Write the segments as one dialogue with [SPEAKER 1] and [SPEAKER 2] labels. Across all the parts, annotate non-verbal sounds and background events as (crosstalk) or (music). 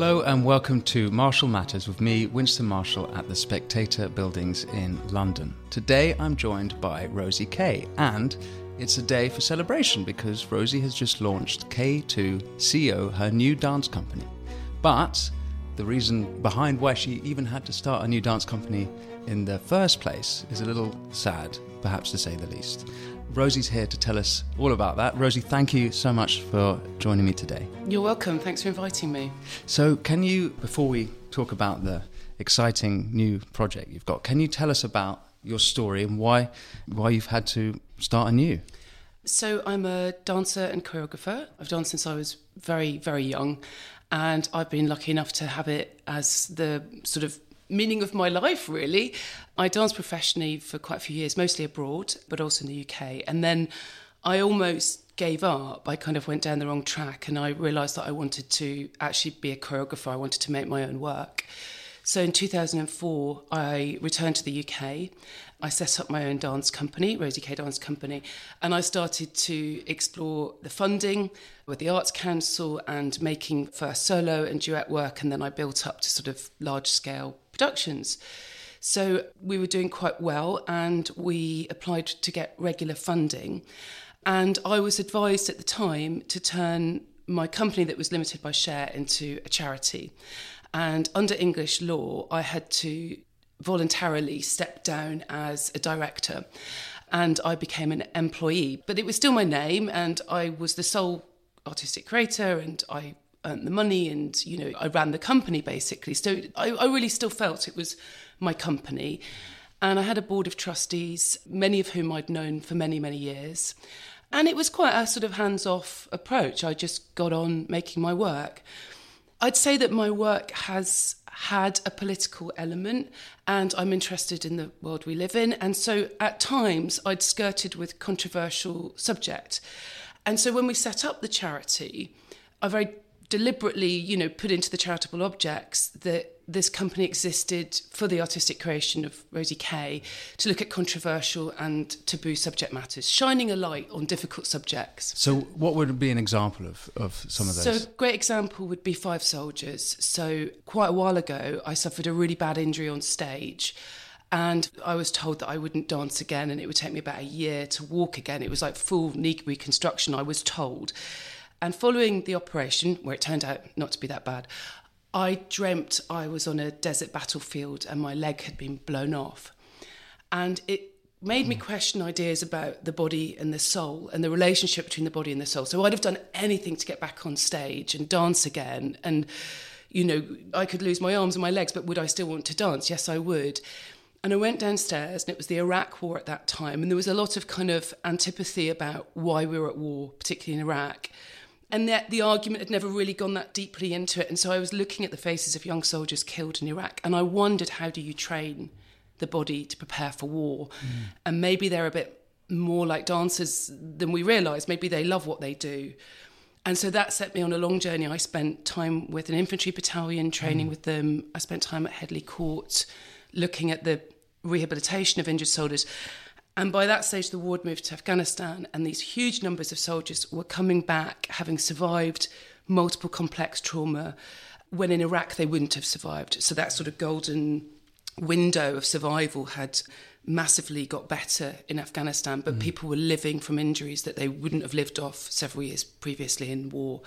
[SPEAKER 1] Hello and welcome to Marshall Matters with me, Winston Marshall, at the Spectator Buildings in London. Today I'm joined by Rosie Kay, and it's a day for celebration because Rosie has just launched K2 CO, her new dance company. But the reason behind why she even had to start a new dance company in the first place is a little sad, perhaps to say the least. Rosie's here to tell us all about that. Rosie, thank you so much for joining me today.
[SPEAKER 2] You're welcome. Thanks for inviting me.
[SPEAKER 1] So, can you, before we talk about the exciting new project you've got, can you tell us about your story and why why you've had to start anew?
[SPEAKER 2] So, I'm a dancer and choreographer. I've danced since I was very, very young, and I've been lucky enough to have it as the sort of meaning of my life, really. I danced professionally for quite a few years, mostly abroad, but also in the UK. And then I almost gave up. I kind of went down the wrong track and I realised that I wanted to actually be a choreographer. I wanted to make my own work. So in 2004, I returned to the UK. I set up my own dance company, Rosie Kay Dance Company, and I started to explore the funding with the Arts Council and making first solo and duet work. And then I built up to sort of large scale productions. So we were doing quite well and we applied to get regular funding. And I was advised at the time to turn my company that was limited by share into a charity. And under English law, I had to voluntarily step down as a director and I became an employee. But it was still my name and I was the sole artistic creator and I earned the money and you know I ran the company basically. So I, I really still felt it was my company. And I had a board of trustees, many of whom I'd known for many, many years. And it was quite a sort of hands off approach. I just got on making my work. I'd say that my work has had a political element and I'm interested in the world we live in. And so at times I'd skirted with controversial subject. And so when we set up the charity, I very deliberately, you know, put into the charitable objects that this company existed for the artistic creation of Rosie Kay to look at controversial and taboo subject matters, shining a light on difficult subjects.
[SPEAKER 1] So, what would be an example of, of some of those?
[SPEAKER 2] So, a great example would be Five Soldiers. So, quite a while ago, I suffered a really bad injury on stage. And I was told that I wouldn't dance again and it would take me about a year to walk again. It was like full knee reconstruction, I was told. And following the operation, where it turned out not to be that bad, I dreamt I was on a desert battlefield and my leg had been blown off. And it made me hmm. question ideas about the body and the soul and the relationship between the body and the soul. So I'd have done anything to get back on stage and dance again. And, you know, I could lose my arms and my legs, but would I still want to dance? Yes, I would. And I went downstairs, and it was the Iraq War at that time. And there was a lot of kind of antipathy about why we were at war, particularly in Iraq and that the argument had never really gone that deeply into it. And so I was looking at the faces of young soldiers killed in Iraq, and I wondered how do you train the body to prepare for war? Mm. And maybe they're a bit more like dancers than we realise. Maybe they love what they do. And so that set me on a long journey. I spent time with an infantry battalion, training mm. with them. I spent time at Headley Court, looking at the rehabilitation of injured soldiers. And by that stage, the war had moved to Afghanistan, and these huge numbers of soldiers were coming back having survived multiple complex trauma when in Iraq they wouldn't have survived. So that sort of golden window of survival had massively got better in Afghanistan, but mm. people were living from injuries that they wouldn't have lived off several years previously in war.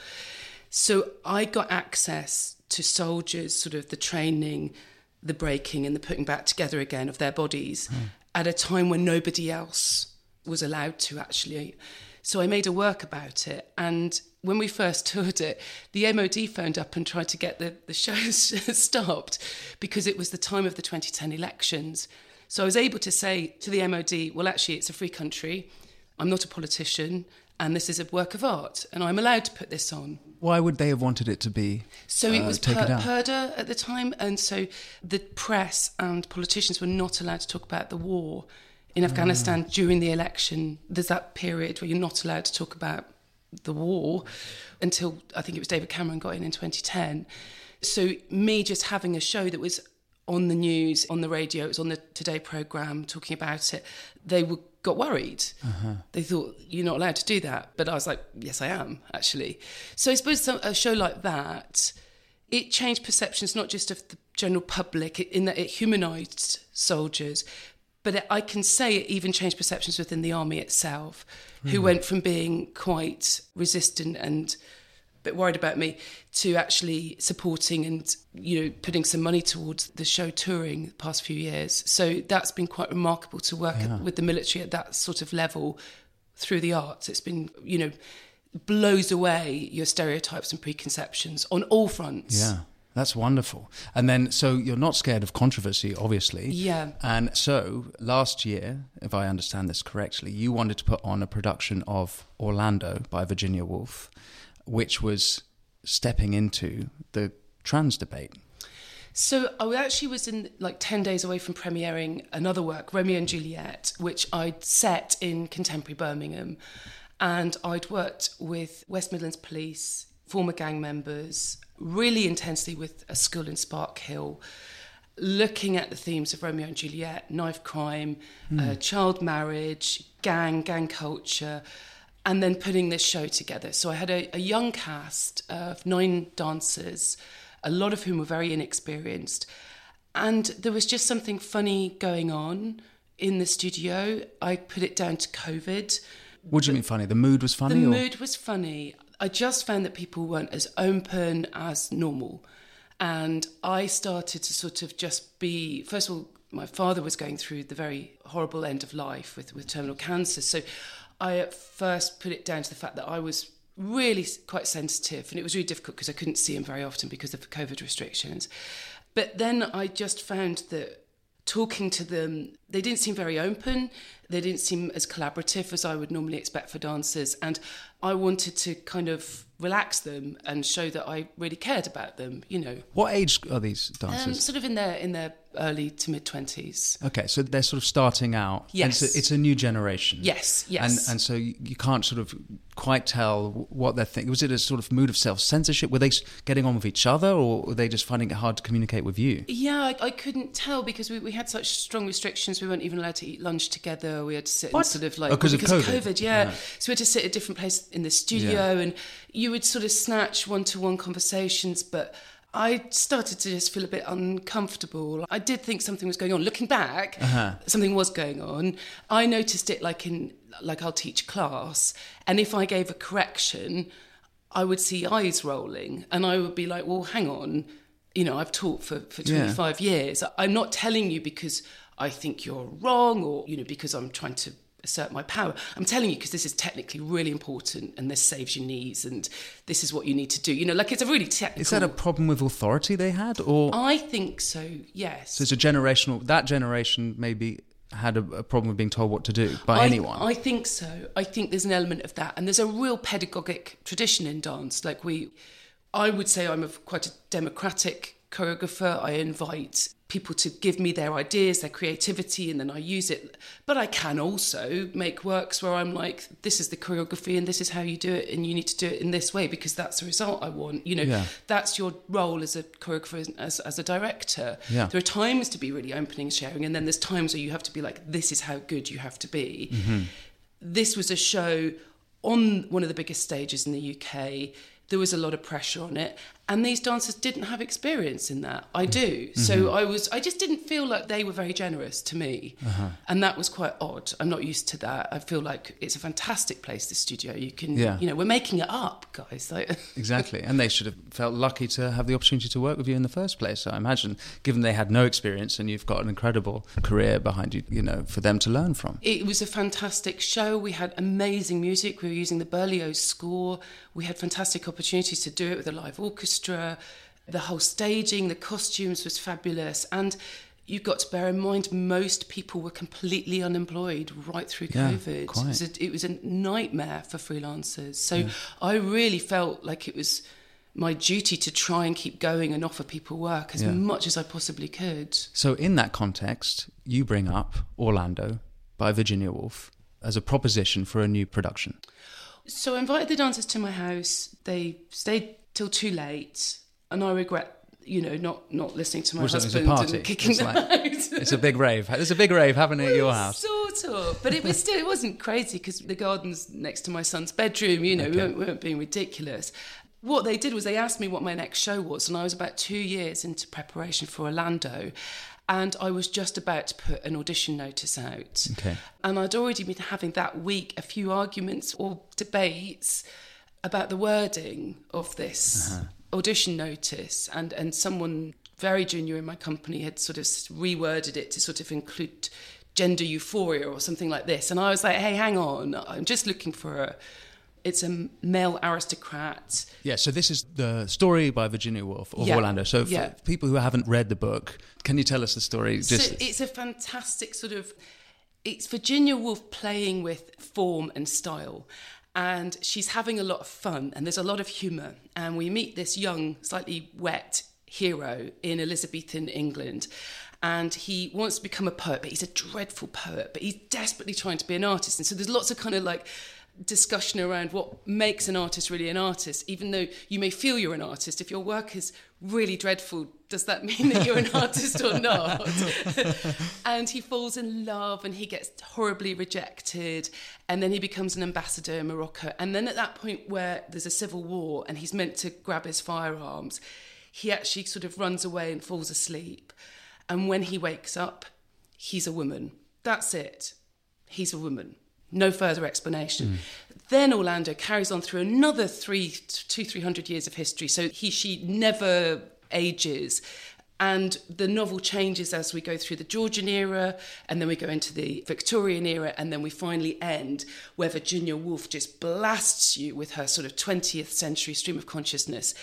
[SPEAKER 2] So I got access to soldiers, sort of the training, the breaking, and the putting back together again of their bodies. Mm at a time when nobody else was allowed to actually. So I made a work about it. And when we first (laughs) toured it, the MOD phoned up and tried to get the, the show (laughs) stopped because it was the time of the 2010 elections. So I was able to say to the MOD, well, actually, it's a free country. I'm not a politician and this is a work of art, and I'm allowed to put this on.
[SPEAKER 1] Why would they have wanted it to be?
[SPEAKER 2] So it uh, was per- Purdah at the time, and so the press and politicians were not allowed to talk about the war in Afghanistan mm. during the election. There's that period where you're not allowed to talk about the war until I think it was David Cameron got in in 2010. So me just having a show that was on the news, on the radio, it was on the Today programme talking about it, they were, got worried. Uh-huh. They thought, you're not allowed to do that. But I was like, yes, I am, actually. So I suppose some, a show like that, it changed perceptions not just of the general public in that it humanized soldiers, but it, I can say it even changed perceptions within the army itself, who went from being quite resistant and bit worried about me to actually supporting and you know putting some money towards the show touring the past few years. So that's been quite remarkable to work yeah. with the military at that sort of level through the arts. It's been you know blows away your stereotypes and preconceptions on all fronts.
[SPEAKER 1] Yeah. That's wonderful. And then, so you're not scared of controversy, obviously.
[SPEAKER 2] Yeah.
[SPEAKER 1] And so last year, if I understand this correctly, you wanted to put on a production of Orlando by Virginia Woolf, which was stepping into the trans debate.
[SPEAKER 2] So I actually was in like 10 days away from premiering another work, Romeo and Juliet, which I'd set in contemporary Birmingham. And I'd worked with West Midlands Police, former gang members, really intensely with a school in Sparkhill, looking at the themes of Romeo and Juliet, knife crime, mm. uh, child marriage, gang, gang culture, and then putting this show together. So I had a, a young cast of nine dancers, a lot of whom were very inexperienced. And there was just something funny going on in the studio. I put it down to COVID.
[SPEAKER 1] What do you mean funny? The mood was funny?
[SPEAKER 2] The
[SPEAKER 1] or?
[SPEAKER 2] mood was funny. I just found that people weren't as open as normal. And I started to sort of just be, first of all, my father was going through the very horrible end of life with, with terminal cancer. So I at first put it down to the fact that I was really quite sensitive and it was really difficult because I couldn't see him very often because of the COVID restrictions. But then I just found that talking to them, they didn't seem very open. They didn't seem as collaborative as I would normally expect for dancers. And I wanted to kind of relax them and show that I really cared about them, you know.
[SPEAKER 1] What age are these dancers? Um,
[SPEAKER 2] sort of in their in their early to mid 20s.
[SPEAKER 1] Okay, so they're sort of starting out.
[SPEAKER 2] Yes.
[SPEAKER 1] It's a, it's a new generation.
[SPEAKER 2] Yes, yes.
[SPEAKER 1] And, and so you, can't sort of quite tell what they're thinking. Was it a sort of mood of self censorship? Were they getting on with each other or were they just finding it hard to communicate with you?
[SPEAKER 2] Yeah, I, I couldn't tell because we, we had such strong restrictions. We weren't even allowed to eat lunch together. We had to sit what? sort of like.
[SPEAKER 1] Oh, because, of,
[SPEAKER 2] COVID. COVID. yeah. So we had to sit at a different place in the studio yeah. and you would sort of snatch one to one conversations, but I started to just feel a bit uncomfortable. I did think something was going on. Looking back, uh-huh. something was going on. I noticed it like in like I'll teach class, and if I gave a correction, I would see eyes rolling, and I would be like, "Well, hang on, you know, I've taught for for 25 yeah. years. I'm not telling you because I think you're wrong, or you know, because I'm trying to assert my power. I'm telling you because this is technically really important and this saves your knees and this is what you need to do. You know, like it's a really technical.
[SPEAKER 1] Is that a problem with authority they had, or
[SPEAKER 2] I think so. Yes.
[SPEAKER 1] So it's a generational. That generation maybe had a, a, problem with being told what to do by
[SPEAKER 2] I,
[SPEAKER 1] anyone.
[SPEAKER 2] I think so. I think there's an element of that, and there's a real pedagogic tradition in dance. Like we, I would say I'm a, quite a democratic choreographer. I invite people to give me their ideas, their creativity, and then I use it. But I can also make works where I'm like, this is the choreography and this is how you do it, and you need to do it in this way because that's the result I want. You know, yeah. that's your role as a choreographer, as, as a director.
[SPEAKER 1] Yeah.
[SPEAKER 2] There are times to be really opening and sharing, and then there's times where you have to be like, this is how good you have to be.
[SPEAKER 1] Mm-hmm.
[SPEAKER 2] This was a show on one of the biggest stages in the UK there was a lot of pressure on it and these dancers didn't have experience in that. I do. Mm-hmm. so i was i just didn't feel like they were very generous to me.
[SPEAKER 1] Uh-huh.
[SPEAKER 2] and that was quite odd. I'm not used to that. I feel like it's a fantastic place the studio. You can
[SPEAKER 1] yeah.
[SPEAKER 2] you know we're making it up guys. Like (laughs)
[SPEAKER 1] exactly. And they should have felt lucky to have the opportunity to work with you in the first place i imagine given they had no experience and you've got an incredible career behind you you know for them to learn from.
[SPEAKER 2] It was a fantastic show. We had amazing music. We were using the berlioz score. We had fantastic opportunities to do it with a live orchestra. The whole staging, the costumes was fabulous. And you've got to bear in mind most people were completely unemployed right through COVID.
[SPEAKER 1] Yeah, quite. It,
[SPEAKER 2] was a, it was a nightmare for freelancers. So yeah. I really felt like it was my duty to try and keep going and offer people work as yeah. much as I possibly could.
[SPEAKER 1] So in that context, you bring up Orlando by Virginia Woolf as a proposition for a new production.
[SPEAKER 2] So I invited the dancers to my house. They stayed till too late, and I regret you know, not not listening to my
[SPEAKER 1] Was
[SPEAKER 2] husband and kicking
[SPEAKER 1] it's
[SPEAKER 2] them
[SPEAKER 1] like, out. It's a big rave. There's a big rave happening at your house.
[SPEAKER 2] Sort of, but it was still it wasn't crazy because the garden's next to my son's bedroom. You know, okay. we, weren't, we weren't being ridiculous. what they did was they asked me what my next show was, and I was about two years into preparation for Orlando. And I was just about to put an audition notice out.
[SPEAKER 1] Okay.
[SPEAKER 2] And I'd already been having that week a few arguments or debates about the wording of this uh-huh. audition notice. And, and someone very junior in my company had sort of reworded it to sort of include gender euphoria or something like this. And I was like, hey, hang on, I'm just looking for a. It's a male aristocrat.
[SPEAKER 1] Yeah, so this is the story by Virginia Woolf of
[SPEAKER 2] Yeah,
[SPEAKER 1] Orlando. So for
[SPEAKER 2] yeah.
[SPEAKER 1] people who haven't read the book, can you tell us the story? Just
[SPEAKER 2] so it's a fantastic sort of it's Virginia Woolf playing with form and style. And she's having a lot of fun and there's a lot of humour. And we meet this young, slightly wet hero in Elizabethan England. And he wants to become a poet, but he's a dreadful poet, but he's desperately trying to be an artist. And so there's lots of kind of like discussion around what makes an artist really an artist, even though you may feel you're an artist. If your work is really dreadful, does that mean that you're an artist or not? (laughs) and he falls in love and he gets horribly rejected. And then he becomes an ambassador in Morocco. And then at that point where there's a civil war and he's meant to grab his firearms, he actually sort of runs away and falls asleep. And when he wakes up, he's a woman. That's it. He's a woman. No further explanation. Hmm. Then Orlando carries on through another three, two, three hundred years of history. So he, she never ages. And the novel changes as we go through the Georgian era, and then we go into the Victorian era, and then we finally end where Virginia Woolf just blasts you with her sort of 20th century stream of consciousness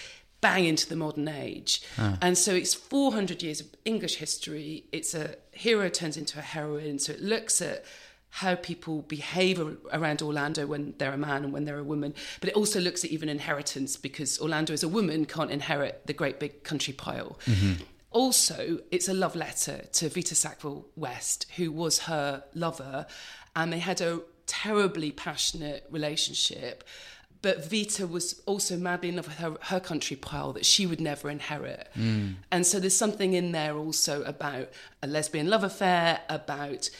[SPEAKER 2] bang into the modern age. Ah. And so it's 400 years of English history. It's a hero turns into a heroine. So it looks at how people behave around Orlando when they're a man and when they're a woman. But it also looks at even inheritance because Orlando as a woman can't inherit the great big country pile. Mm-hmm. Also, it's a love letter to Vita Sackville West, who was her lover, and they had a terribly passionate relationship. But Vita was also madly in love with her, her country pile that she would never inherit. Mm. And so there's something in there also about a lesbian love affair, about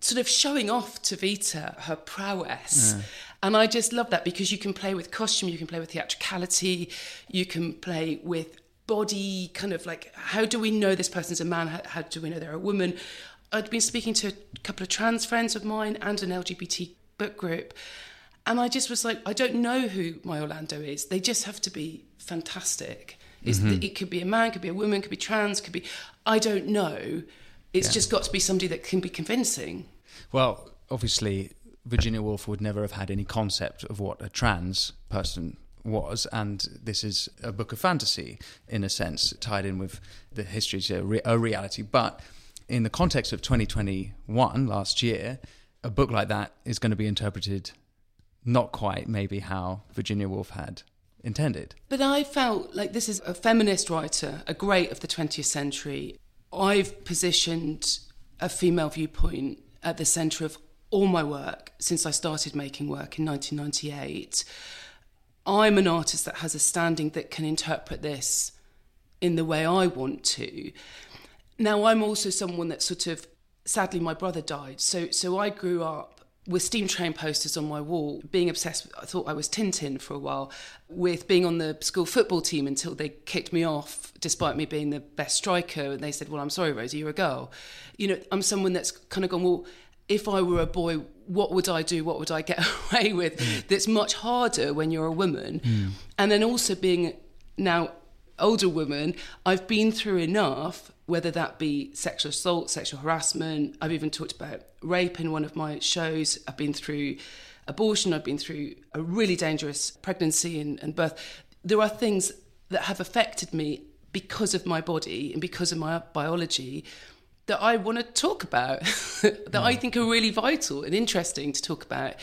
[SPEAKER 2] sort of showing off to Vita her prowess. And I just love that because you can play with costume, you can play with theatricality, you can play with body, kind of like how do we know this person's a man? How, how do we know they're a woman? I'd been speaking to a couple of trans friends of mine and an LGBT book group. And I just was like, I don't know who my Orlando is. They just have to be fantastic. It's, mm-hmm. It could be a man, could be a woman, could be trans, could be. I don't know. It's just got to be somebody that can be convincing.
[SPEAKER 1] Well, obviously, Virginia Woolf would never have had any concept of what a trans person was, and this is a book of fantasy in a sense, tied in with the history, re- a reality. But in the context of 2021, last year, a book like that is going to be interpreted not quite maybe how Virginia Woolf had intended.
[SPEAKER 2] But I felt like this is a feminist writer, a great of the 20th century. I've positioned a female viewpoint at the centre of all my work since I started making work in 1998. I'm an artist that has a standing that can interpret this in the way I want to. Now, I'm also someone that sort of, sadly, my brother died. So, so I grew up with steam train posters on my wall, being obsessed I thought I was Tintin for a while, with being on the school football team until they kicked me off, despite me being the best striker. And they said, Well, I'm sorry, Rosie, you're a girl. You know, I'm someone that's kind of gone, Well, if I were a boy, what would I do? What would I get (laughs) away with? Mm. That's much harder when you're a woman. Mm. And then also being now older woman, I've been through enough, whether that be sexual assault, sexual harassment. I've even talked about rape in one of my shows. I've been through abortion. I've been through a really dangerous pregnancy and, and birth. There are things that have affected me because of my body and because of my biology that I want to talk about, (laughs) that I mm. think are really vital and interesting to talk about.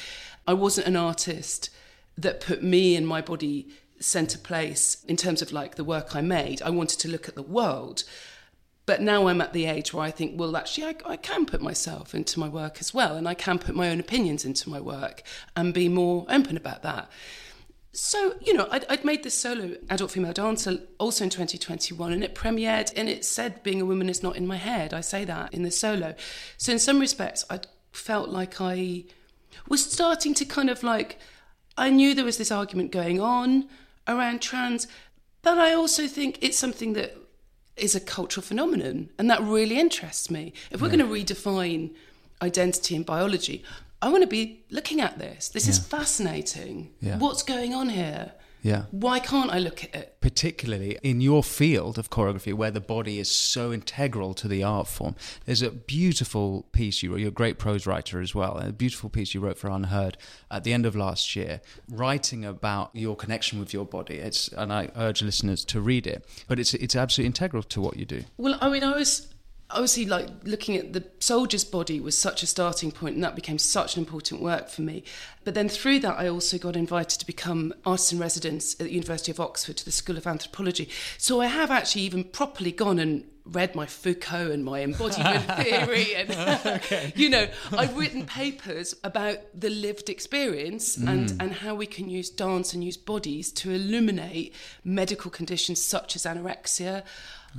[SPEAKER 2] I wasn't an artist that put me and my body center place in terms of like the work I made. I wanted to look at the world. But now I'm at the age where I think, well, actually, I, I can put myself into my work as well, and I can put my own opinions into my work and be more open about that. So, you know, I'd, I'd, made this solo adult female dancer also in 2021, and it premiered and it said being a woman is not in my head. I say that in the solo. So, in some respects, I felt like I was starting to kind of like, I knew there was this argument going on around trans. But I also think it's something that is a cultural phenomenon, and that really interests me. If we're yeah. going to redefine identity in biology, I want to be looking at this. This yeah. is fascinating. Yeah. What's going on here?
[SPEAKER 1] Yeah.
[SPEAKER 2] Why can't I look at it?
[SPEAKER 1] Particularly in your field of choreography, where the body is so integral to the art form. There's a beautiful piece you wrote. You're a great prose writer as well. A beautiful piece you wrote for Unheard at the end of last year, writing about your connection with your body. It's and I urge listeners to read it. But it's it's absolutely integral to what you do.
[SPEAKER 2] Well, I mean, I was obviously like looking at the soldier's body was such a starting point and that became such an important work for me but then through that i also got invited to become artist in residence at the university of oxford to the school of anthropology so i have actually even properly gone and read my foucault and my embodiment (laughs) theory and okay. (laughs) you know i've written papers about the lived experience mm. and and how we can use dance and use bodies to illuminate medical conditions such as anorexia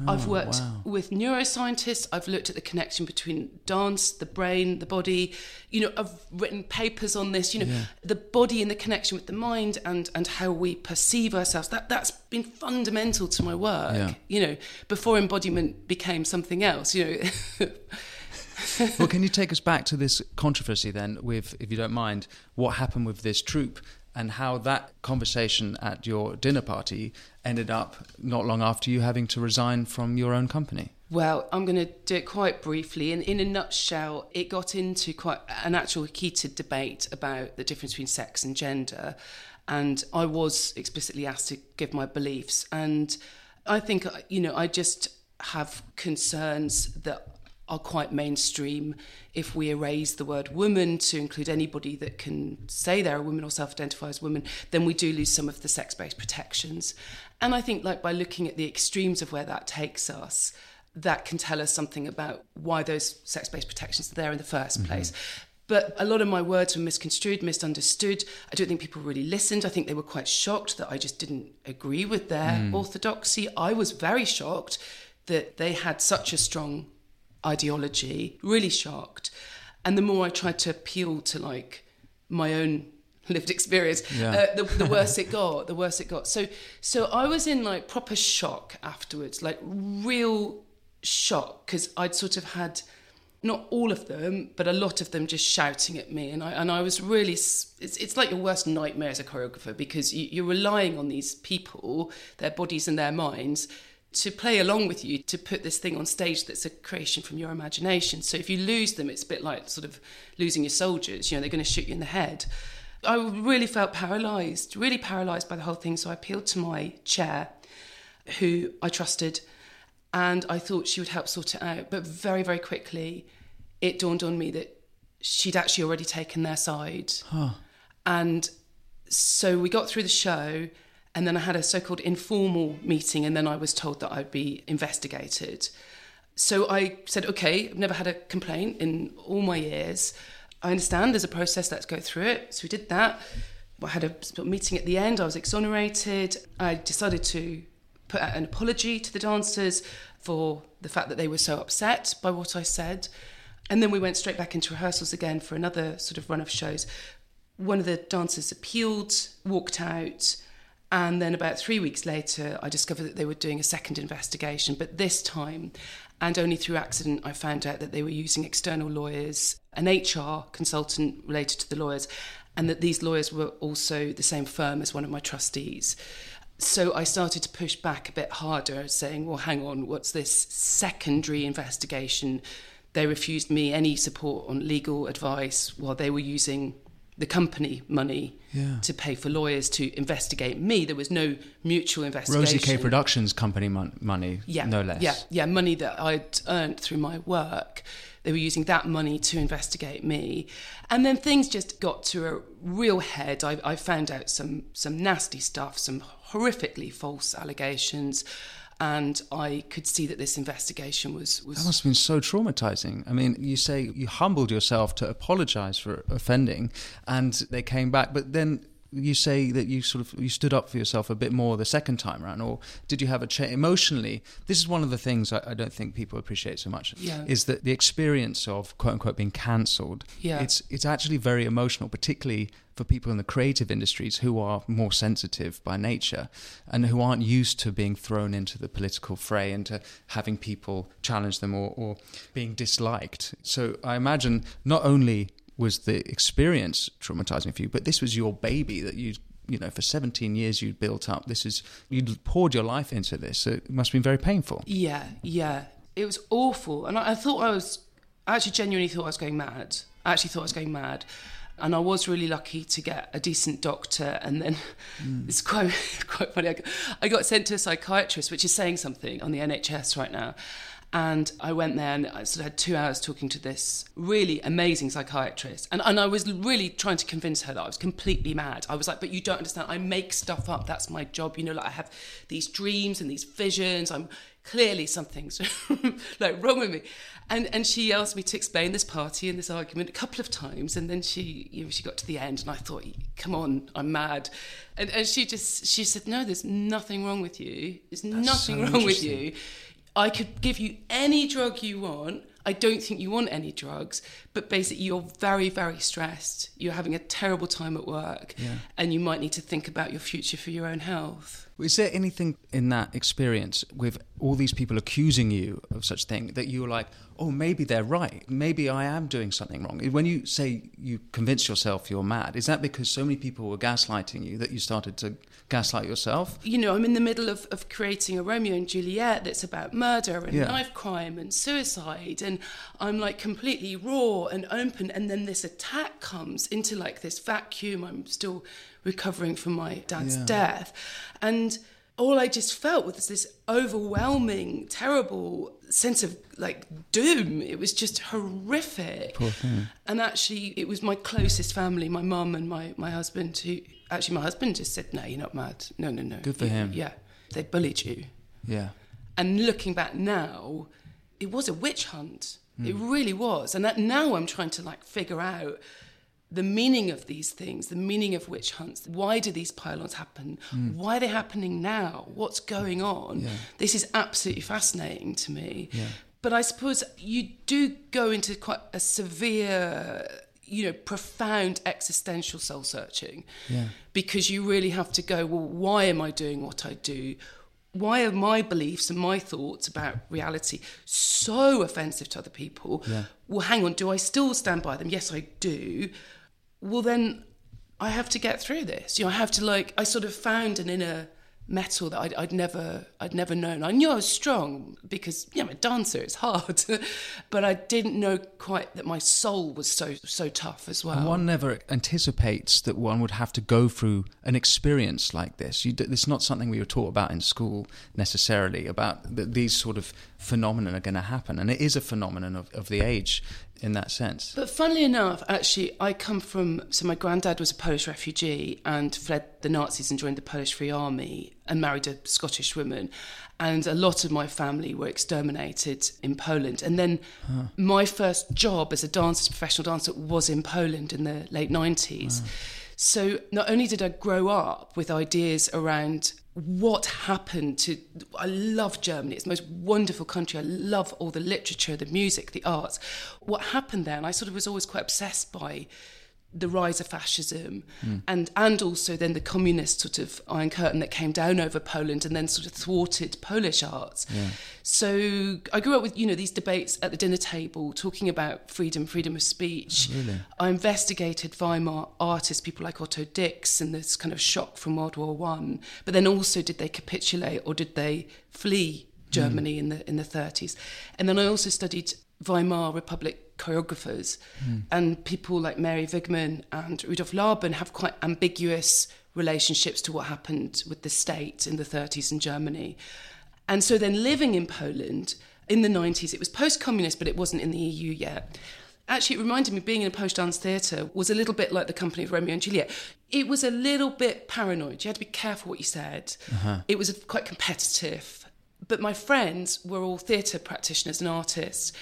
[SPEAKER 2] Oh, I've worked wow. with neuroscientists. I've looked at the connection between dance, the brain, the body. You know, I've written papers on this. You know, yeah. the body and the connection with the mind and and how we perceive ourselves. That that's been fundamental to my work. Yeah. You know, before embodiment became something else. You know.
[SPEAKER 1] well, can you (laughs) take us back to this controversy then, with, if you don't mind, what happened with this troupe and how that conversation at your dinner party ended up not long after you having to resign from your own company?
[SPEAKER 2] Well, I'm going to do it quite briefly. And in a nutshell, it got into quite an actual heated debate about the difference between sex and gender. And I was explicitly asked to give my beliefs. And I think, you know, I just have concerns that are quite mainstream. If we erase the word woman to include anybody that can say they're a woman or self identify as woman, then we do lose some of the sex based protections. And I think, like, by looking at the extremes of where that takes us, that can tell us something about why those sex based protections are there in the 1st mm-hmm. place. But a lot of my words were misconstrued, misunderstood. I don't think people really listened. I think they were quite shocked that I just didn't agree with their mm. orthodoxy. I was very shocked that they had such a strong ideology, really shocked. And the more I tried to appeal to like my own (laughs) lived experience, yeah. uh, the, the (laughs) worse it got, the worse it got. So, so I was in like proper shock afterwards, like real shock, because I'd sort of had not all of them, but a lot of them just shouting at me, and I and I was really. It's it's like your worst nightmare as a choreographer because you, you're relying on these people, their bodies and their minds to play along with you to put this thing on stage that's a creation from your imagination. So if you lose them, it's a bit like sort of losing your soldiers. You know, they're going to shoot you in the head. I really felt paralysed, really paralysed by the whole thing. So I appealed to my chair, who I trusted, and I thought she would help sort it out. But very, very quickly, it dawned on me that she'd actually already taken their side. Huh. And so we got through the show and then I had a so called informal meeting, and then I was told that I'd be investigated. So I said, okay, I've never had a complaint in all my years. I understand there's a process, let's go through it. So we did that. I had a meeting at the end, I was exonerated. I decided to put out an apology to the dancers for the fact that they were so upset by what I said. And then we went straight back into rehearsals again for another sort of run of shows. One of the dancers appealed, walked out, and then about three weeks later, I discovered that they were doing a second investigation, but this time, and only through accident, I found out that they were using external lawyers, an HR consultant related to the lawyers, and that these lawyers were also the same firm as one of my trustees. So I started to push back a bit harder, saying, well, hang on, what's this secondary investigation? They refused me any support on legal advice while they were using the company money yeah. to pay for lawyers to investigate me. There was no mutual investigation.
[SPEAKER 1] Rosie Kay Productions company mon- money,
[SPEAKER 2] yeah,
[SPEAKER 1] no less.
[SPEAKER 2] Yeah, yeah, money that I'd earned through my work. They were using that money to investigate me, and then things just got to a real head. I, I found out some some nasty stuff, some horrifically false allegations and I could see that this investigation was, was
[SPEAKER 1] that must have been so traumatizing. I mean, you say you humbled yourself to apologize for offending, and they came back, but then you say that you sort of you stood up for yourself a bit more the second time around, or did you have a change emotionally? This is one of the things I, I, don't think people appreciate so much.
[SPEAKER 2] Yeah.
[SPEAKER 1] Is that the experience of quote unquote being cancelled?
[SPEAKER 2] Yeah.
[SPEAKER 1] It's it's actually very emotional, particularly for people in the creative industries who are more sensitive by nature and who aren't used to being thrown into the political fray and to having people challenge them or, or being disliked. So I imagine not only was the experience traumatizing for you, but this was your baby that you you know for 17 years you'd built up this is you'd poured your life into this so it must have been very painful
[SPEAKER 2] Yeah, yeah. It was awful. And I, I thought I was, I actually genuinely thought I was going mad. I actually thought I was going mad. And I was really lucky to get a decent doctor. And then hmm. it's quite, (laughs) quite funny. I got sent to a psychiatrist, which is saying something on the NHS right now. And I went there and I sort of had two hours talking to this really amazing psychiatrist. And, and I was really trying to convince her that I was completely mad. I was like, but you don't understand. I make stuff up. That's my job. You know, like I have these dreams and these visions. I'm clearly something's (laughs) like wrong with me. And and she asked me to explain this party and this argument a couple of times. And then she, you know, she got to the end and I thought, come on, I'm mad. And, and she just, she said, no, there's nothing wrong with you. There's nothing
[SPEAKER 1] so
[SPEAKER 2] wrong with you. I could give you any drug you want. I don't think you want any drugs, but basically you're very, very stressed. You're having a terrible time at work,
[SPEAKER 1] Yeah.
[SPEAKER 2] and you might need to think about your future for your own health.
[SPEAKER 1] Is there anything in that experience with all these people accusing you of such thing that you were like, oh, maybe they're right. Maybe I am doing something wrong. When you say you convince yourself you're mad, is that because so many people were gaslighting you that you started to gaslight yourself?
[SPEAKER 2] You know, I'm in the middle of, of creating a Romeo and Juliet that's about murder and
[SPEAKER 1] Yeah.
[SPEAKER 2] knife crime and suicide, and I'm like completely raw and open, and then this attack comes into like this vacuum. I'm still recovering from my dad's
[SPEAKER 1] Yeah.
[SPEAKER 2] death, and all I just felt was this overwhelming, terrible sense of like doom. It was just horrific. And actually, it was my closest family, my mum and my, my husband, who actually, my husband just said, No, you're not mad. No, no, no.
[SPEAKER 1] Good for
[SPEAKER 2] You-
[SPEAKER 1] him.
[SPEAKER 2] Yeah. They bullied you.
[SPEAKER 1] Yeah.
[SPEAKER 2] And looking back now, it was a witch hunt.
[SPEAKER 1] Hmm.
[SPEAKER 2] It really was. And that now I'm trying to like figure out the meaning of these things, the meaning of witch hunts. Why do these pylons happen? Hmm. Why are they happening now? What's going on?
[SPEAKER 1] Yeah.
[SPEAKER 2] This is absolutely fascinating to me.
[SPEAKER 1] Yeah.
[SPEAKER 2] But I suppose you do go into quite a severe, you know, profound existential soul searching.
[SPEAKER 1] Yeah.
[SPEAKER 2] Because you really have to go, well, why am I doing what I do? Why are my beliefs and my thoughts about reality so offensive to other people?
[SPEAKER 1] Yeah.
[SPEAKER 2] Well, hang on, do I still stand by them? Yes, I do. Well, then I have to get through this. You know, I have to like. I sort of found an inner mettle that I'd, I'd never, I'd never known. I knew I was strong because yeah, I'm a dancer. It's hard, (laughs) but I didn't know quite that my soul was so so tough as well.
[SPEAKER 1] And one never anticipates that one would have to go through an experience like this. You, it's not something we were taught about in school necessarily, about that these sort of phenomena are going to happen. And it is a phenomenon of, of the age in that sense.
[SPEAKER 2] But funnily enough, actually, I come from. So my granddad was a Polish refugee and fled the Nazis and joined the Polish Free Army and married a Scottish woman. And a lot of my family were exterminated in Poland. And then my first job as a dancer, professional dancer, was in Poland in the late 90s. So not only did I grow up with ideas around what happened to I love Germany. It's the most wonderful country. I love all the literature, the music, the arts. What happened there, and I sort of was always quite obsessed by the rise of fascism hmm. and and also then the communist sort of iron curtain that came down over Poland and then sort of thwarted Polish arts. So I grew up with you know these debates at the dinner table talking about freedom, freedom of speech.
[SPEAKER 1] Oh, really?
[SPEAKER 2] I investigated Weimar artists, people like Otto Dix, and this kind of shock from World War One. But then also, did they capitulate or did they flee hmm. Germany in the in the 30s? And then I also studied Weimar Republic choreographers, hmm. and people like Mary Wigman and Rudolf Laban have quite ambiguous relationships to what happened with the state in the 30s in Germany. And so then living in Poland in the 90s, it was post communist, but it wasn't in the EU yet. Actually, it reminded me being in a post dance theatre was a little bit like the company of Romeo and Juliet. It was a little bit paranoid. You had to be careful what you said. Uh-huh. It was quite competitive. But my friends were all theatre practitioners and artists.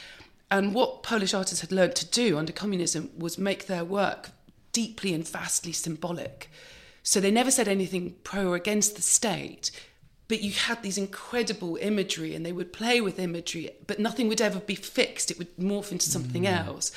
[SPEAKER 2] And what Polish artists had learnt to do under communism was make their work deeply and vastly symbolic. So they never said anything pro or against the state, but you had these incredible imagery and they would play with imagery, but nothing would ever be fixed. It would morph into something mm. else.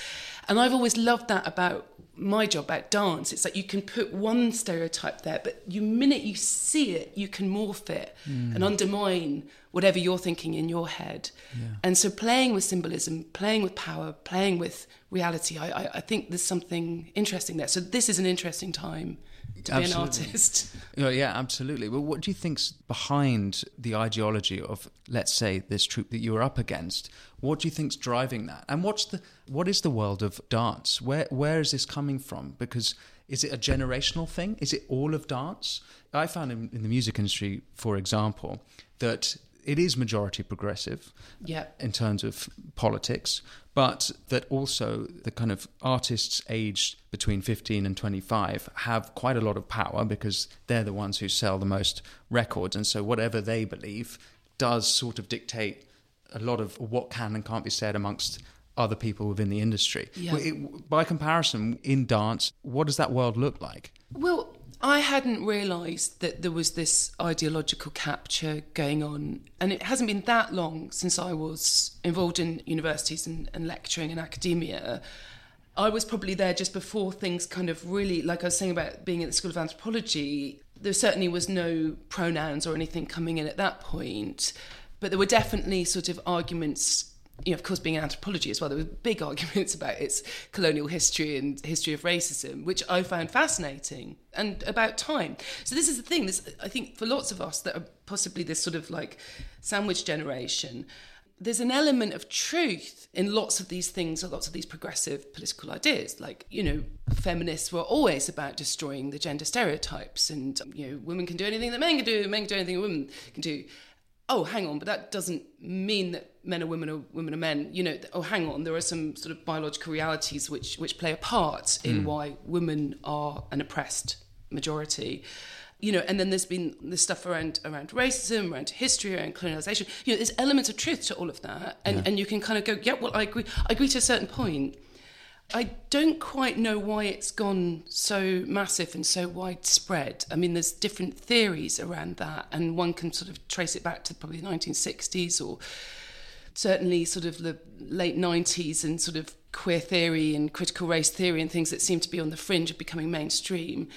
[SPEAKER 2] And I've always loved that about my job about dance. It's like you can put one stereotype there, but you minute you see it, you can morph it mm. and undermine whatever you're thinking in your head. Yeah. And so playing with symbolism, playing with power, playing with reality, I, I, I think there's something interesting there. So this is an interesting time to absolutely. be an artist. (laughs)
[SPEAKER 1] Yeah, yeah, absolutely. Well, what do you think's behind the ideology of, let's say, this troupe that you were up against? What do you think's driving that? And what's the what is the world of dance? Where where is this coming from? Because is it a generational thing? Is it all of dance? I found in, in the music industry, for example, that it is majority progressive
[SPEAKER 2] yeah.
[SPEAKER 1] in terms of politics, but that also the kind of artists aged between 15 and 25 have quite a lot of power because they're the ones who sell the most records. And so whatever they believe does sort of dictate a lot of what can and can't be said amongst other people within the industry.
[SPEAKER 2] Yeah.
[SPEAKER 1] It, by comparison, in dance, what does that world look like?
[SPEAKER 2] Well, I hadn't realised that there was this ideological capture going on. And it hasn't been that long since I was involved in universities and, and lecturing in academia. I was probably there just before things kind of really, like I was saying about being at the School of Anthropology, there certainly was no pronouns or anything coming in at that point. But there were definitely sort of arguments you know, of course, being an anthropology as well, there were big (laughs) arguments about its colonial history and history of racism, which I found fascinating and about time. So this is the thing. This, I think, for lots of us that are possibly this sort of like sandwich generation, there's an element of truth in lots of these things or lots of these progressive political ideas. Like, you know, feminists were always about destroying the gender stereotypes and, you know, women can do anything that men can do, men can do anything women can do oh, hang on, but that doesn't mean that men are women or women are men. You know, oh, hang on, there are some sort of biological realities which which play a part in mm. why women are an oppressed majority. You know, and then there's been this stuff around around racism, around history, around colonization. You know, there's elements of truth to all of that, and yeah. and you can kind of go, yeah, well, I agree. I agree to a certain point. I don't quite know why it's gone so massive and so widespread. I mean, there's different theories around that, and one can sort of trace it back to probably the 1960s or certainly sort of the late 90s and sort of queer theory and critical race theory and things that seem to be on the fringe of becoming mainstream.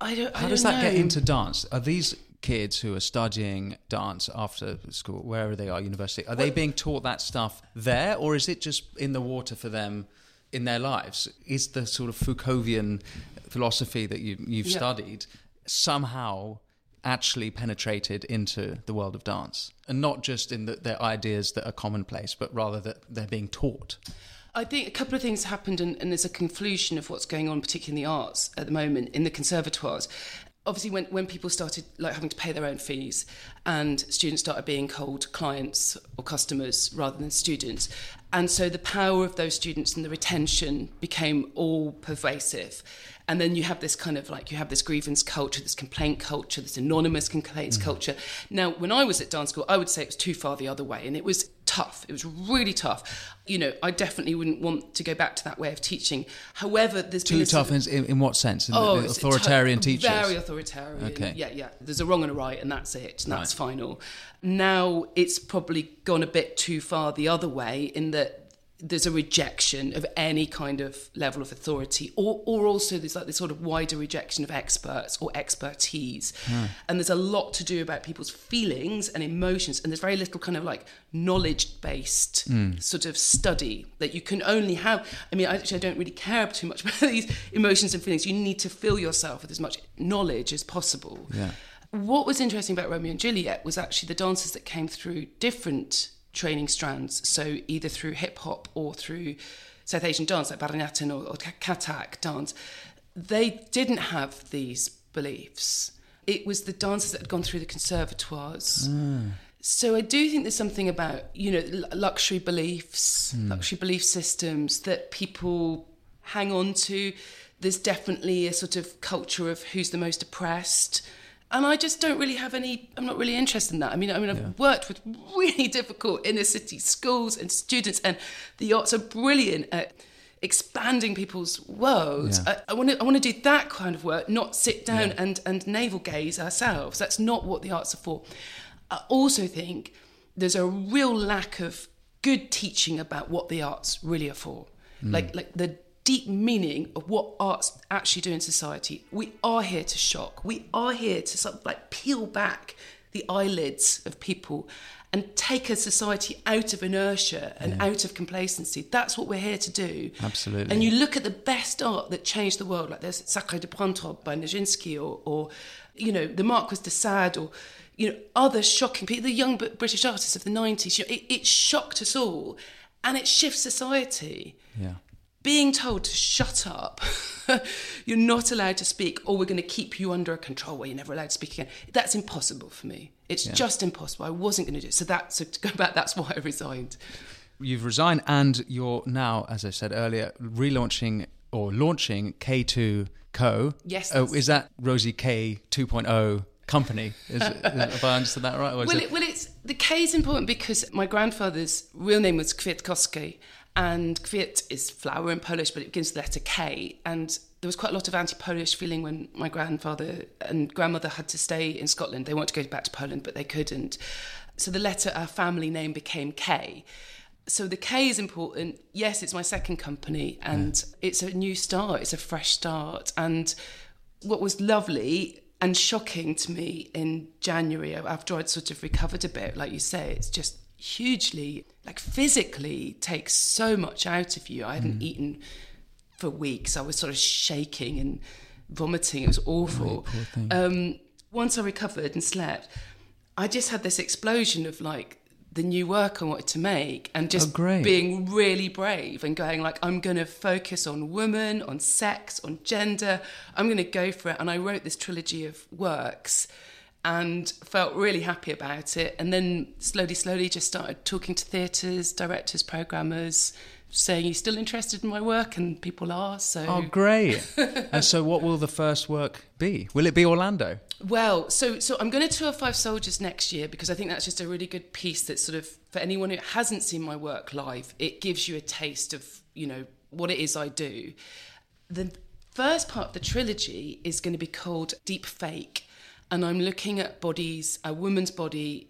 [SPEAKER 2] I don't.
[SPEAKER 1] How
[SPEAKER 2] I
[SPEAKER 1] does
[SPEAKER 2] don't
[SPEAKER 1] that
[SPEAKER 2] know.
[SPEAKER 1] get into dance? Are these kids who are studying dance after school, wherever they are, university, are they being taught that stuff there, or is it just in the water for them? In their lives is the sort of Foucauldian philosophy that you, you've yeah. studied somehow actually penetrated into the world of dance and not just in the, their ideas that are commonplace but rather that they're being taught
[SPEAKER 2] I think a couple of things happened, and, and, there's a conflusion of what's going on, particularly in the arts at the moment in the conservatoires. Obviously, when, when people started like having to pay their own fees, and students started being called clients or customers rather than students, and so the power of those students and the retention became all pervasive. And then you have this kind of like, you have this grievance culture, this complaint culture, this anonymous complaints mm. culture. Now, when I was at dance school, I would say it was too far the other way. And it was tough. It was really tough. You know, I definitely wouldn't want to go back to that way of teaching. However, there's
[SPEAKER 1] too tough in, in, what sense? In oh, the, authoritarian
[SPEAKER 2] t-
[SPEAKER 1] teachers,
[SPEAKER 2] very authoritarian. Okay, yeah, yeah. There's a wrong and a right, and that's it. And that's right. final. Now it's probably gone a bit too far the other way in that there's a rejection of any kind of level of authority, or, or also there's like this sort of wider rejection of experts or expertise. Mm. And there's a lot to do about people's feelings and emotions, and there's very little kind of like knowledge based mm. sort of study that you can only have. I mean, actually, I don't really care too much (laughs) about these emotions and feelings. You need to fill yourself with as much knowledge as possible.
[SPEAKER 1] Yeah.
[SPEAKER 2] What was interesting about Romeo and Juliet was actually the dancers that came through different training strands. So either through hip hop or through South Asian dance, like Bharatanatyam or, or Kathak dance, they didn't have these beliefs. It was the dancers that had gone through the conservatoires. Mm. So I do think there's something about you know luxury beliefs, mm. luxury belief systems that people hang on to. There's definitely a sort of culture of who's the most oppressed and I just don't really have any. I'm not really interested in that. I mean, I mean, I've yeah. worked with really (laughs) difficult inner city schools and students, and the arts are brilliant at expanding people's worlds.
[SPEAKER 1] Yeah.
[SPEAKER 2] I, want to I want to do that kind of work, not sit down and and navel gaze ourselves. That's not what the arts are for. I also think there's a real lack of good teaching about what the arts really are for. Mm. Like like the deep meaning of what arts actually do in society. We are here to shock. We are here to sort of like peel back the eyelids of people and take a society out of inertia and out of complacency. That's what we're here to do.
[SPEAKER 1] Absolutely.
[SPEAKER 2] And you look at the best art that changed the world, like there's Sacre de Printemps by Nijinsky or, or, you know, the Marquis de Sade or, you know, other shocking people, the young British artists of the 90s. You know, it, it shocked us all and it shifts society
[SPEAKER 1] Yeah.
[SPEAKER 2] Being told to shut up, (laughs) you're not allowed to speak, or we're going to keep you under a control where you're never allowed to speak again. That's impossible for me. It's just impossible. I wasn't going to do it. So that, so (laughs) to go back, that's why I resigned.
[SPEAKER 1] You've resigned, and you're now, as I said earlier, relaunching or launching K2 Co.
[SPEAKER 2] Yes,
[SPEAKER 1] Oh, is that Rosie Kay 2.0 company? Is, is, have I understood that right?
[SPEAKER 2] Well,
[SPEAKER 1] it-
[SPEAKER 2] it, well, it's the K is important because my grandfather's real name was Kwiatkowski, and Kwiat is flower in Polish, but it begins with the letter K. And there was quite a lot of anti-Polish feeling when my grandfather and grandmother had to stay in Scotland. They wanted to go back to Poland, but they couldn't. So the letter, our family name, became K. So the K is important. Yes, it's my second company, and it's a new start. It's a fresh start, and what was lovely and shocking to me in January after I'd sort of recovered a bit, like you say, it's just hugely, like physically takes so much out of you. I hadn't eaten for weeks. I was sort of shaking and vomiting. It was awful. Um, once I recovered and slept, I just had this explosion of like the new work I wanted to make and just
[SPEAKER 1] great.
[SPEAKER 2] being really brave and going like I'm going to focus on women, on sex, on gender. I'm going to go for it. And I wrote this trilogy of works and felt really happy about it. And then slowly, slowly just started talking to theatres, directors, programmers, saying, You still interested in my work? And people are. So
[SPEAKER 1] Oh, great. (laughs) and so, what will the first work be? Will it be Orlando?
[SPEAKER 2] Well, so so I'm going to tour Five Soldiers next year because I think that's just a really good piece that sort of for anyone who hasn't seen my work live, it gives you a taste of, you know, what it is I do. The first part of the trilogy is going to be called Deep Fake and I'm looking at bodies, a woman's body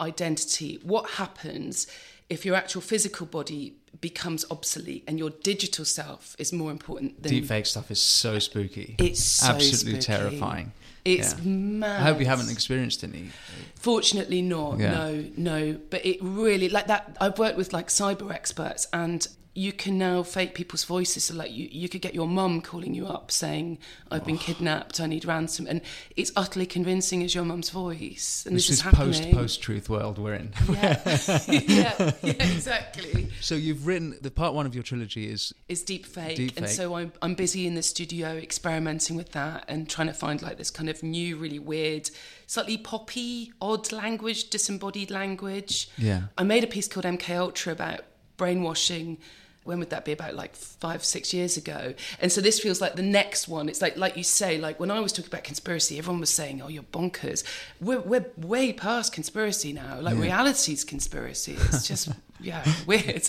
[SPEAKER 2] identity. What happens if your actual physical body becomes obsolete and your digital self is more important than
[SPEAKER 1] Deepfake stuff is so spooky.
[SPEAKER 2] It's so
[SPEAKER 1] absolutely
[SPEAKER 2] spooky.
[SPEAKER 1] terrifying.
[SPEAKER 2] It's
[SPEAKER 1] Yeah.
[SPEAKER 2] mad.
[SPEAKER 1] I hope you haven't experienced any.
[SPEAKER 2] Fortunately, not.
[SPEAKER 1] Yeah.
[SPEAKER 2] No, no. But it really like that. I've worked with like cyber experts, and you can now fake people's voices. So like you, you could get your mum calling you up saying, "I've
[SPEAKER 1] Oh.
[SPEAKER 2] been kidnapped. I need ransom," and it's utterly convincing as your mum's voice. And this,
[SPEAKER 1] This is post
[SPEAKER 2] happening.
[SPEAKER 1] post truth world we're in.
[SPEAKER 2] Yeah. (laughs) yeah, yeah, exactly.
[SPEAKER 1] So you've written the part one of your trilogy is
[SPEAKER 2] is deep fake.
[SPEAKER 1] Deep
[SPEAKER 2] and so I'm, I'm busy in the studio experimenting with that and trying to find like this kind of new, really weird, slightly poppy, odd language, disembodied language.
[SPEAKER 1] Yeah.
[SPEAKER 2] I made a piece called MK Ultra about brainwashing. When would that be? About like five, six years ago. And so this feels like the next one. It's like, like you say, like when I was talking about conspiracy, everyone was saying, "Oh, you're bonkers." We're we're way past conspiracy now. Like reality's conspiracy. It's just (laughs) yeah, weird.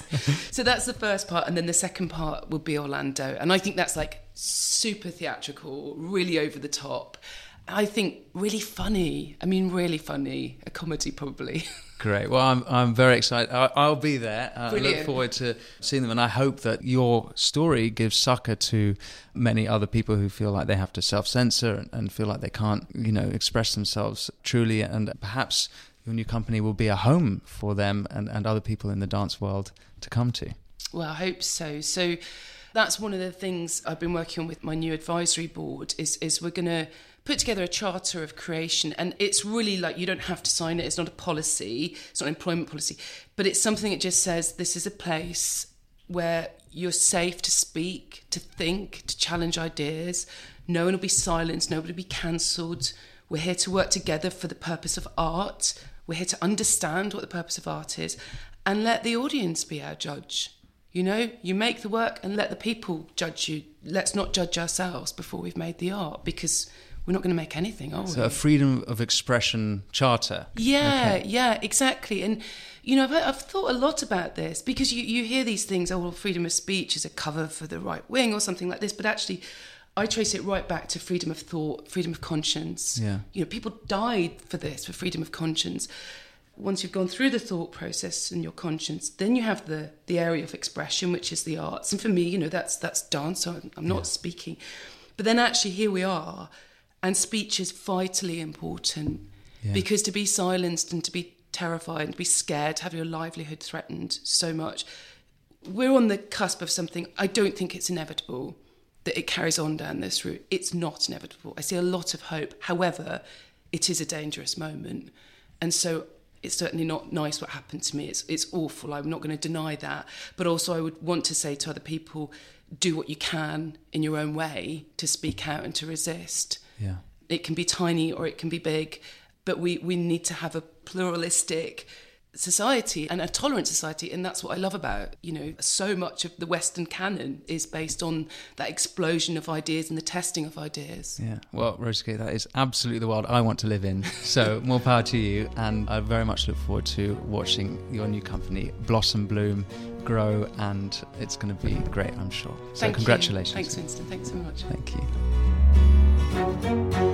[SPEAKER 2] so that's the first part, and then the second part will be Orlando, and I think that's like super theatrical, really over the top. I think really funny. I mean, really funny. A comedy, probably. (laughs)
[SPEAKER 1] great. Well, I'm I'm very excited. I, I'll be there. Uh, I look forward to seeing them, and I hope that your story gives succor to many other people who feel like they have to self censor and, and feel like they can't, you know, express themselves truly, and perhaps your new company will be a home for them and, and other people in the dance world to come to.
[SPEAKER 2] Well, I hope so. So that's one of the things I've been working on with my new advisory board is is we're going to put together a charter of creation and it's really like you don't have to sign it it's not a policy it's not an employment policy but it's something that just says this is a place where you're safe to speak to think to challenge ideas. No one will be silenced nobody will be cancelled. We're here to work together for the purpose of art. We're here to understand what the purpose of art is and let the audience be our judge. You know, you make the work and let the people judge you. Let's not judge ourselves before we've made the art because we're not going to make anything, are we?
[SPEAKER 1] So a freedom of expression charter.
[SPEAKER 2] Yeah, okay. yeah, exactly. And you know, I've, I've, thought a lot about this because you, you hear these things. Oh, well, freedom of speech is a cover for the right wing or something like this. But actually, I trace it right back to freedom of thought, freedom of conscience.
[SPEAKER 1] Yeah.
[SPEAKER 2] You know, people died for this, for freedom of conscience. Once you've gone through the thought process and your conscience, then you have the the area of expression, which is the arts. And for me, you know, that's that's dance. So I'm, I'm not yeah. speaking, but then actually here we are and speech is vitally important yeah. because to be silenced and to be terrified and to be scared, to have your livelihood threatened so much, we're on the cusp of something. I don't think it's inevitable that it carries on down this route. It's not inevitable. I see a lot of hope. However, it is a dangerous moment. And so it's certainly not nice what happened to me. It's it's awful. I'm not going to deny that. But also I would want to say to other people, do what you can in your own way to speak out and to resist.
[SPEAKER 1] Yeah.
[SPEAKER 2] It can be tiny or it can be big, but we, we need to have a pluralistic society and a tolerant society and that's what I love about you know so much of the western canon is based on that explosion of ideas and the testing of ideas.
[SPEAKER 1] Yeah. Well Rosie that is absolutely the world I want to live in. (laughs) So more power to you and I very much look forward to watching your new company blossom bloom grow and it's going to be great I'm sure. So
[SPEAKER 2] Thank
[SPEAKER 1] congratulations.
[SPEAKER 2] You. thanks Winston. Thanks so much
[SPEAKER 1] Thank you.